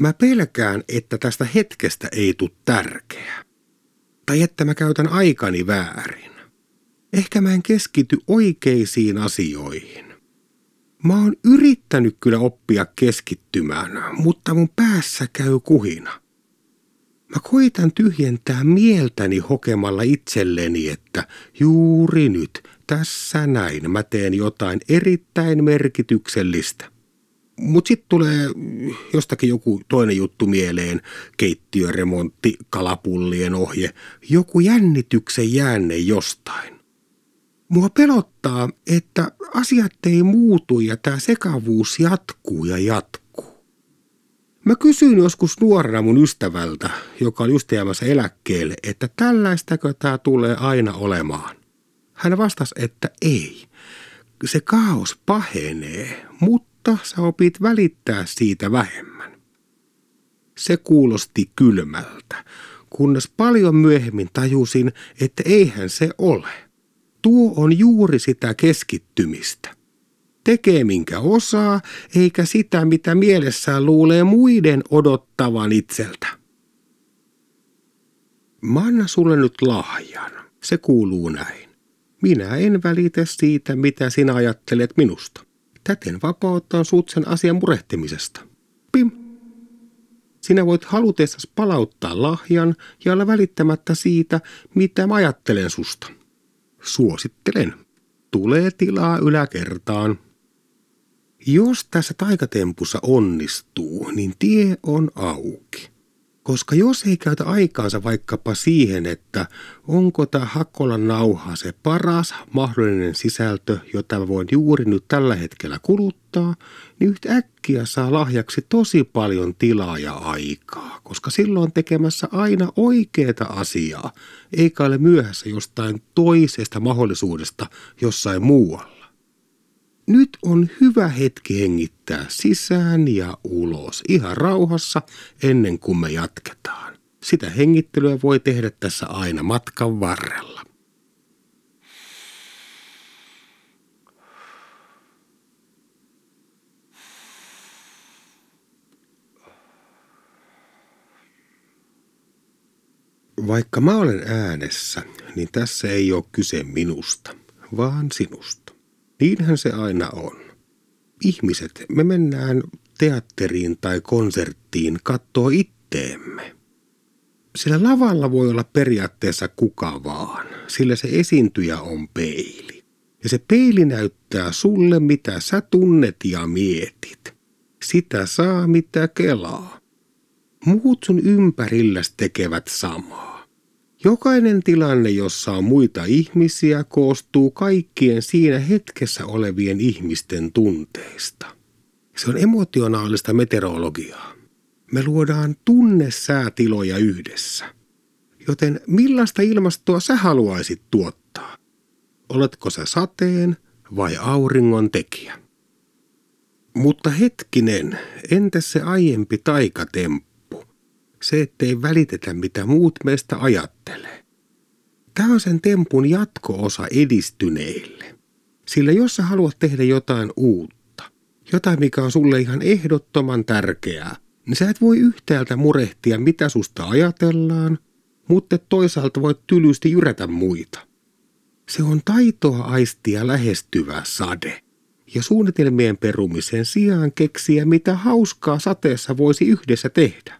Mä pelkään, että tästä hetkestä ei tule tärkeä. Tai että mä käytän aikani väärin. Ehkä mä en keskity oikeisiin asioihin. Mä oon yrittänyt kyllä oppia keskittymään, mutta mun päässä käy kuhina. Mä koitan tyhjentää mieltäni hokemalla itselleni, että juuri nyt, tässä näin, mä teen jotain erittäin merkityksellistä. Mutta sitten tulee jostakin joku toinen juttu mieleen, keittiöremontti, kalapullien ohje, joku jännityksen jäänne jostain. Mua pelottaa, että asiat ei muutu ja tämä sekavuus jatkuu ja jatkuu. Mä kysyin joskus nuorena mun ystävältä, joka oli just jäämässä eläkkeelle, että tällaistakö tämä tulee aina olemaan. Hän vastasi, että ei. Se kaos pahenee, mutta sä opit välittää siitä vähemmän. Se kuulosti kylmältä, kunnes paljon myöhemmin tajusin, että eihän se ole. Tuo on juuri sitä keskittymistä. Tekee minkä osaa, eikä sitä, mitä mielessään luulee muiden odottavan itseltä. Mä annan sulle nyt lahjan. Se kuuluu näin. Minä en välitä siitä, mitä sinä ajattelet minusta. Täten vapauttaa sut sen asian murehtimisesta. Pim. Sinä voit halutessasi palauttaa lahjan ja olla välittämättä siitä, mitä mä ajattelen susta. Suosittelen. Tulee tilaa yläkertaan. Jos tässä taikatempussa onnistuu, niin tie on auki. Koska jos ei käytä aikaansa vaikkapa siihen, että onko tämä Hakkolan nauha se paras mahdollinen sisältö, jota voin juuri nyt tällä hetkellä kuluttaa, niin yhtäkkiä saa lahjaksi tosi paljon tilaa ja aikaa, koska silloin tekemässä aina oikeaa asiaa, eikä ole myöhässä jostain toisesta mahdollisuudesta jossain muualla. Nyt on hyvä hetki hengittää sisään ja ulos ihan rauhassa ennen kuin me jatketaan. Sitä hengittelyä voi tehdä tässä aina matkan varrella. Vaikka mä olen äänessä, niin tässä ei ole kyse minusta, vaan sinusta. Niinhän se aina on. Ihmiset, me mennään teatteriin tai konserttiin kattoo itteemme. Sillä lavalla voi olla periaatteessa kuka vaan, sillä se esiintyjä on peili. Ja se peili näyttää sulle, mitä sä tunnet ja mietit. Sitä saa, mitä kelaa. Muut sun ympärilläs tekevät samaa. Jokainen tilanne, jossa on muita ihmisiä, koostuu kaikkien siinä hetkessä olevien ihmisten tunteista. Se on emotionaalista meteorologiaa. Me luodaan tunnesäätiloja yhdessä. Joten millaista ilmastoa sä haluaisit tuottaa? Oletko sä sateen vai auringon tekijä? Mutta hetkinen, entäs se aiempi taikatemppu? Se, ettei välitetä mitä muut meistä ajattelee. Tämä on sen tempun jatko-osa edistyneille. Sillä jos sä haluat tehdä jotain uutta, jotain mikä on sulle ihan ehdottoman tärkeää, niin sä et voi yhtäältä murehtia mitä susta ajatellaan, mutta toisaalta voit tylysti jyrätä muita. Se on taitoa aistia lähestyvä sade ja suunnitelmien perumisen sijaan keksiä, mitä hauskaa sateessa voisi yhdessä tehdä.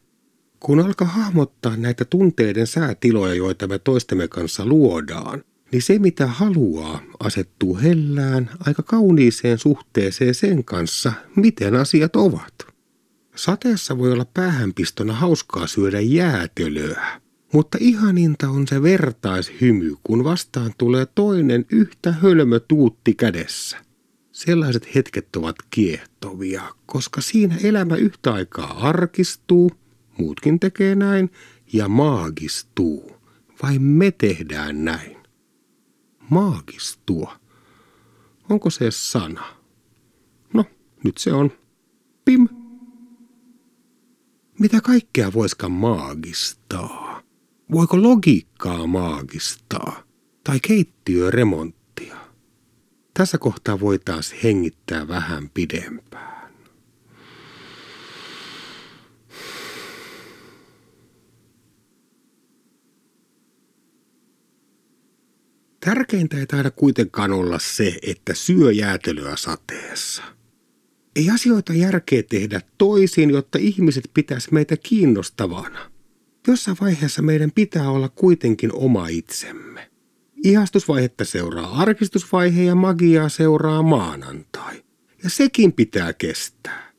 Kun alkaa hahmottaa näitä tunteiden säätiloja, joita me toistemme kanssa luodaan, niin se mitä haluaa asettuu hellään aika kauniiseen suhteeseen sen kanssa, miten asiat ovat. Sateessa voi olla päähänpistona hauskaa syödä jäätelöä, mutta ihaninta on se vertaishymy, kun vastaan tulee toinen yhtä hölmö tuutti kädessä. Sellaiset hetket ovat kiehtovia, koska siinä elämä yhtä aikaa arkistuu muutkin tekee näin ja maagistuu. Vai me tehdään näin? Maagistua. Onko se sana? No, nyt se on. Pim. Mitä kaikkea voiskaan maagistaa? Voiko logiikkaa maagistaa? Tai keittiöremonttia? Tässä kohtaa voitaisiin hengittää vähän pidempään. Tärkeintä ei taida kuitenkaan olla se, että syö jäätelöä sateessa. Ei asioita järkeä tehdä toisin, jotta ihmiset pitäisi meitä kiinnostavana. Jossain vaiheessa meidän pitää olla kuitenkin oma itsemme. Ihastusvaihetta seuraa arkistusvaihe ja magiaa seuraa maanantai. Ja sekin pitää kestää.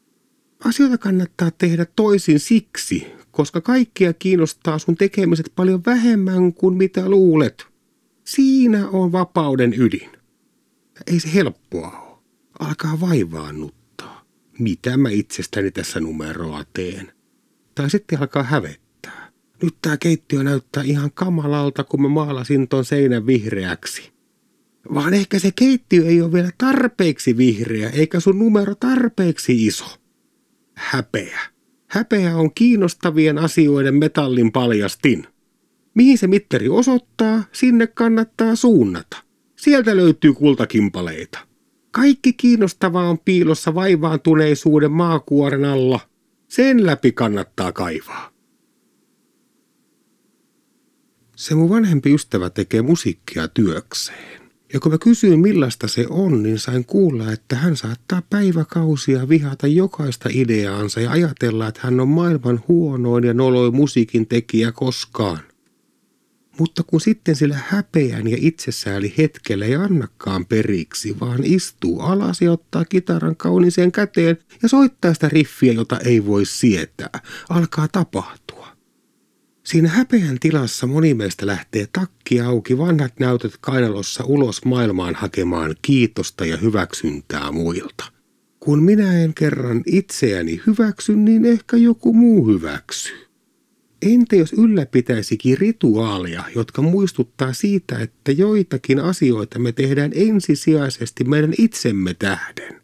Asioita kannattaa tehdä toisin siksi, koska kaikkia kiinnostaa sun tekemiset paljon vähemmän kuin mitä luulet. Siinä on vapauden ydin. Ei se helppoa ole. Alkaa vaivaannuttaa. Mitä mä itsestäni tässä numeroa teen? Tai sitten alkaa hävettää. Nyt tää keittiö näyttää ihan kamalalta, kun mä maalasin ton seinän vihreäksi. Vaan ehkä se keittiö ei ole vielä tarpeeksi vihreä, eikä sun numero tarpeeksi iso. Häpeä. Häpeä on kiinnostavien asioiden metallin paljastin. Mihin se mittari osoittaa, sinne kannattaa suunnata. Sieltä löytyy kultakimpaleita. Kaikki kiinnostavaa on piilossa vaivaantuneisuuden maakuoren alla. Sen läpi kannattaa kaivaa. Se mun vanhempi ystävä tekee musiikkia työkseen. Ja kun mä kysyin millaista se on, niin sain kuulla, että hän saattaa päiväkausia vihata jokaista ideaansa ja ajatella, että hän on maailman huonoin ja noloin musiikin tekijä koskaan. Mutta kun sitten sillä häpeän ja itsesääli hetkellä ei annakaan periksi, vaan istuu alas ja ottaa kitaran kauniiseen käteen ja soittaa sitä riffiä, jota ei voi sietää, alkaa tapahtua. Siinä häpeän tilassa moni meistä lähtee takki auki vanhat näytöt kainalossa ulos maailmaan hakemaan kiitosta ja hyväksyntää muilta. Kun minä en kerran itseäni hyväksy, niin ehkä joku muu hyväksyy. Entä jos ylläpitäisikin rituaalia, jotka muistuttaa siitä, että joitakin asioita me tehdään ensisijaisesti meidän itsemme tähden?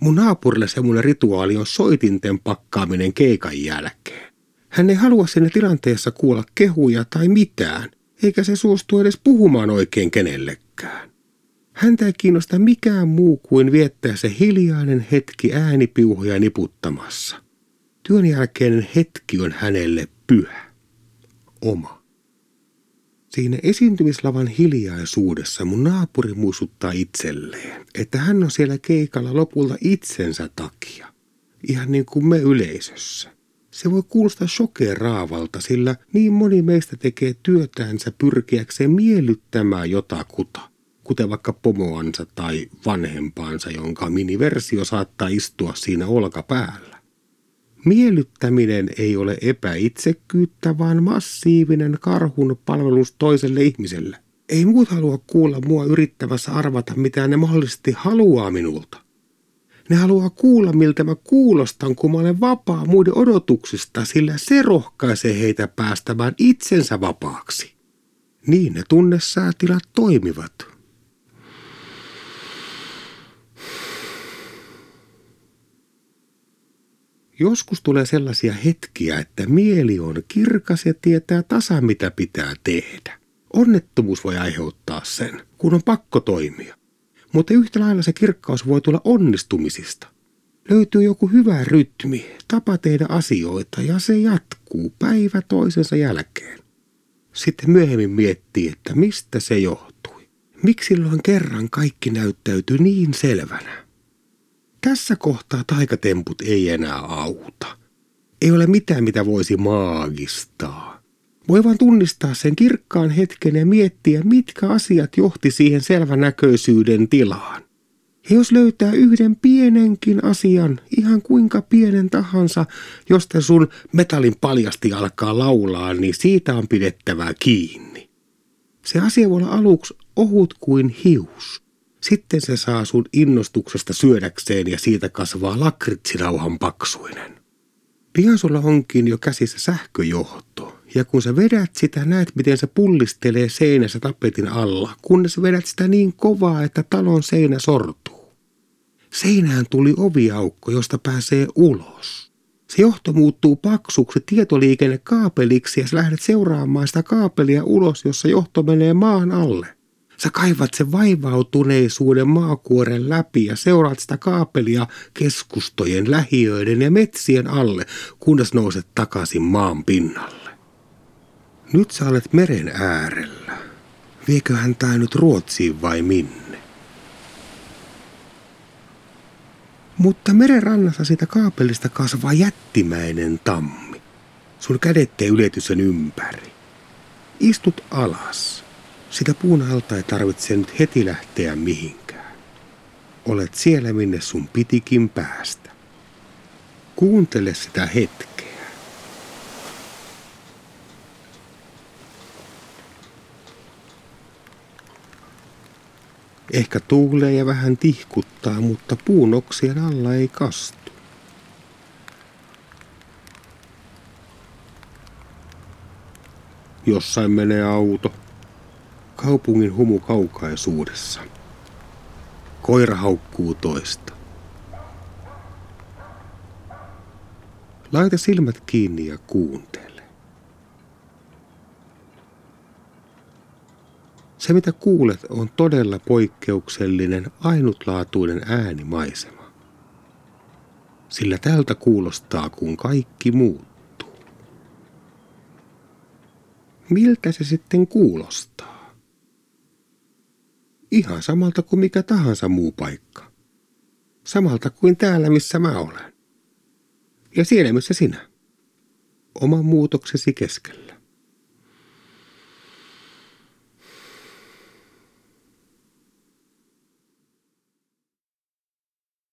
Mun naapurille semmoinen rituaali on soitinten pakkaaminen keikan jälkeen. Hän ei halua siinä tilanteessa kuulla kehuja tai mitään, eikä se suostu edes puhumaan oikein kenellekään. Häntä ei kiinnosta mikään muu kuin viettää se hiljainen hetki äänipiuhoja niputtamassa. Työn jälkeinen hetki on hänelle pyhä, oma. Siinä esiintymislavan hiljaisuudessa mun naapuri muistuttaa itselleen, että hän on siellä keikalla lopulta itsensä takia, ihan niin kuin me yleisössä. Se voi kuulostaa shokeraavalta, sillä niin moni meistä tekee työtänsä pyrkiäkseen miellyttämään jotakuta, kuten vaikka pomoansa tai vanhempaansa, jonka miniversio saattaa istua siinä olkapäällä. Miellyttäminen ei ole epäitsekkyyttä, vaan massiivinen karhun palvelus toiselle ihmiselle. Ei muut halua kuulla mua yrittävässä arvata, mitä ne mahdollisesti haluaa minulta. Ne haluaa kuulla, miltä mä kuulostan, kun mä olen vapaa muiden odotuksista, sillä se rohkaisee heitä päästämään itsensä vapaaksi. Niin ne tunnesäätilat toimivat. Joskus tulee sellaisia hetkiä, että mieli on kirkas ja tietää tasa, mitä pitää tehdä. Onnettomuus voi aiheuttaa sen, kun on pakko toimia. Mutta yhtä lailla se kirkkaus voi tulla onnistumisista. Löytyy joku hyvä rytmi, tapa tehdä asioita ja se jatkuu päivä toisensa jälkeen. Sitten myöhemmin miettii, että mistä se johtui. Miksi silloin kerran kaikki näyttäytyi niin selvänä? Tässä kohtaa taikatemput ei enää auta. Ei ole mitään, mitä voisi maagistaa. Voi vain tunnistaa sen kirkkaan hetken ja miettiä, mitkä asiat johti siihen selvänäköisyyden tilaan. Ja jos löytää yhden pienenkin asian, ihan kuinka pienen tahansa, josta sun metallin paljasti alkaa laulaa, niin siitä on pidettävää kiinni. Se asia voi olla aluksi ohut kuin hius. Sitten se saa sun innostuksesta syödäkseen ja siitä kasvaa lakritsirauhan paksuinen. Pian sulla onkin jo käsissä sähköjohto, ja kun sä vedät sitä, näet miten se pullistelee seinässä tapetin alla, kunnes vedät sitä niin kovaa, että talon seinä sortuu. Seinään tuli oviaukko, josta pääsee ulos. Se johto muuttuu paksuksi tietoliikennekaapeliksi ja sä lähdet seuraamaan sitä kaapelia ulos, jossa johto menee maan alle. Sä kaivat sen vaivautuneisuuden maakuoren läpi ja seuraat sitä kaapelia keskustojen, lähiöiden ja metsien alle, kunnes nouset takaisin maan pinnalle. Nyt sä olet meren äärellä. Vieköhän tää nyt Ruotsiin vai minne? Mutta merenrannassa siitä kaapelista kasvaa jättimäinen tammi. Sun kädet ei sen ympäri. Istut alas. Sitä puun alta ei tarvitse nyt heti lähteä mihinkään. Olet siellä, minne sun pitikin päästä. Kuuntele sitä hetkeä. Ehkä tuulee ja vähän tihkuttaa, mutta puun oksien alla ei kastu. Jossain menee auto. Kaupungin humu kaukaisuudessa. Koira haukkuu toista. Laita silmät kiinni ja kuuntele. Se mitä kuulet on todella poikkeuksellinen, ainutlaatuinen äänimaisema. Sillä tältä kuulostaa kuin kaikki muuttuu. Miltä se sitten kuulostaa? Ihan samalta kuin mikä tahansa muu paikka. Samalta kuin täällä, missä mä olen ja siellä missä sinä, oman muutoksesi keskellä.